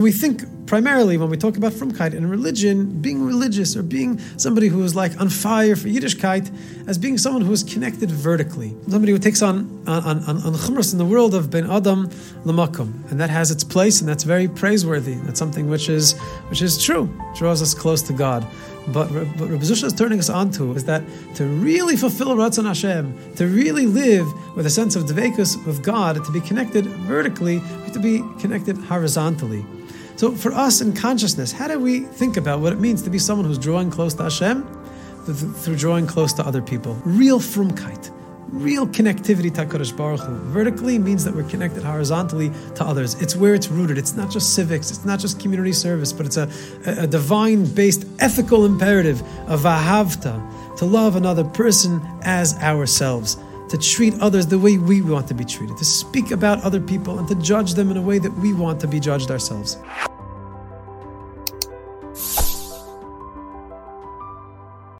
We think primarily when we talk about frumkeit in religion, being religious or being somebody who is like on fire for Yiddishkeit, as being someone who is connected vertically, somebody who takes on on on, on chumras in the world of ben adam lamakum, and that has its place, and that's very praiseworthy. That's something which is which is true, draws us close to God. But what Rabbi Zusha is turning us onto is that to really fulfill Ratzon Hashem, to really live with a sense of dvekus with God, to be connected vertically, to be connected horizontally. So for us in consciousness, how do we think about what it means to be someone who's drawing close to Hashem through drawing close to other people? Real frumkeit, real connectivity to HaKadosh Baruch Hu. Vertically means that we're connected horizontally to others. It's where it's rooted. It's not just civics, it's not just community service, but it's a, a, a divine-based ethical imperative of ahavta, to love another person as ourselves to treat others the way we want to be treated, to speak about other people and to judge them in a way that we want to be judged ourselves.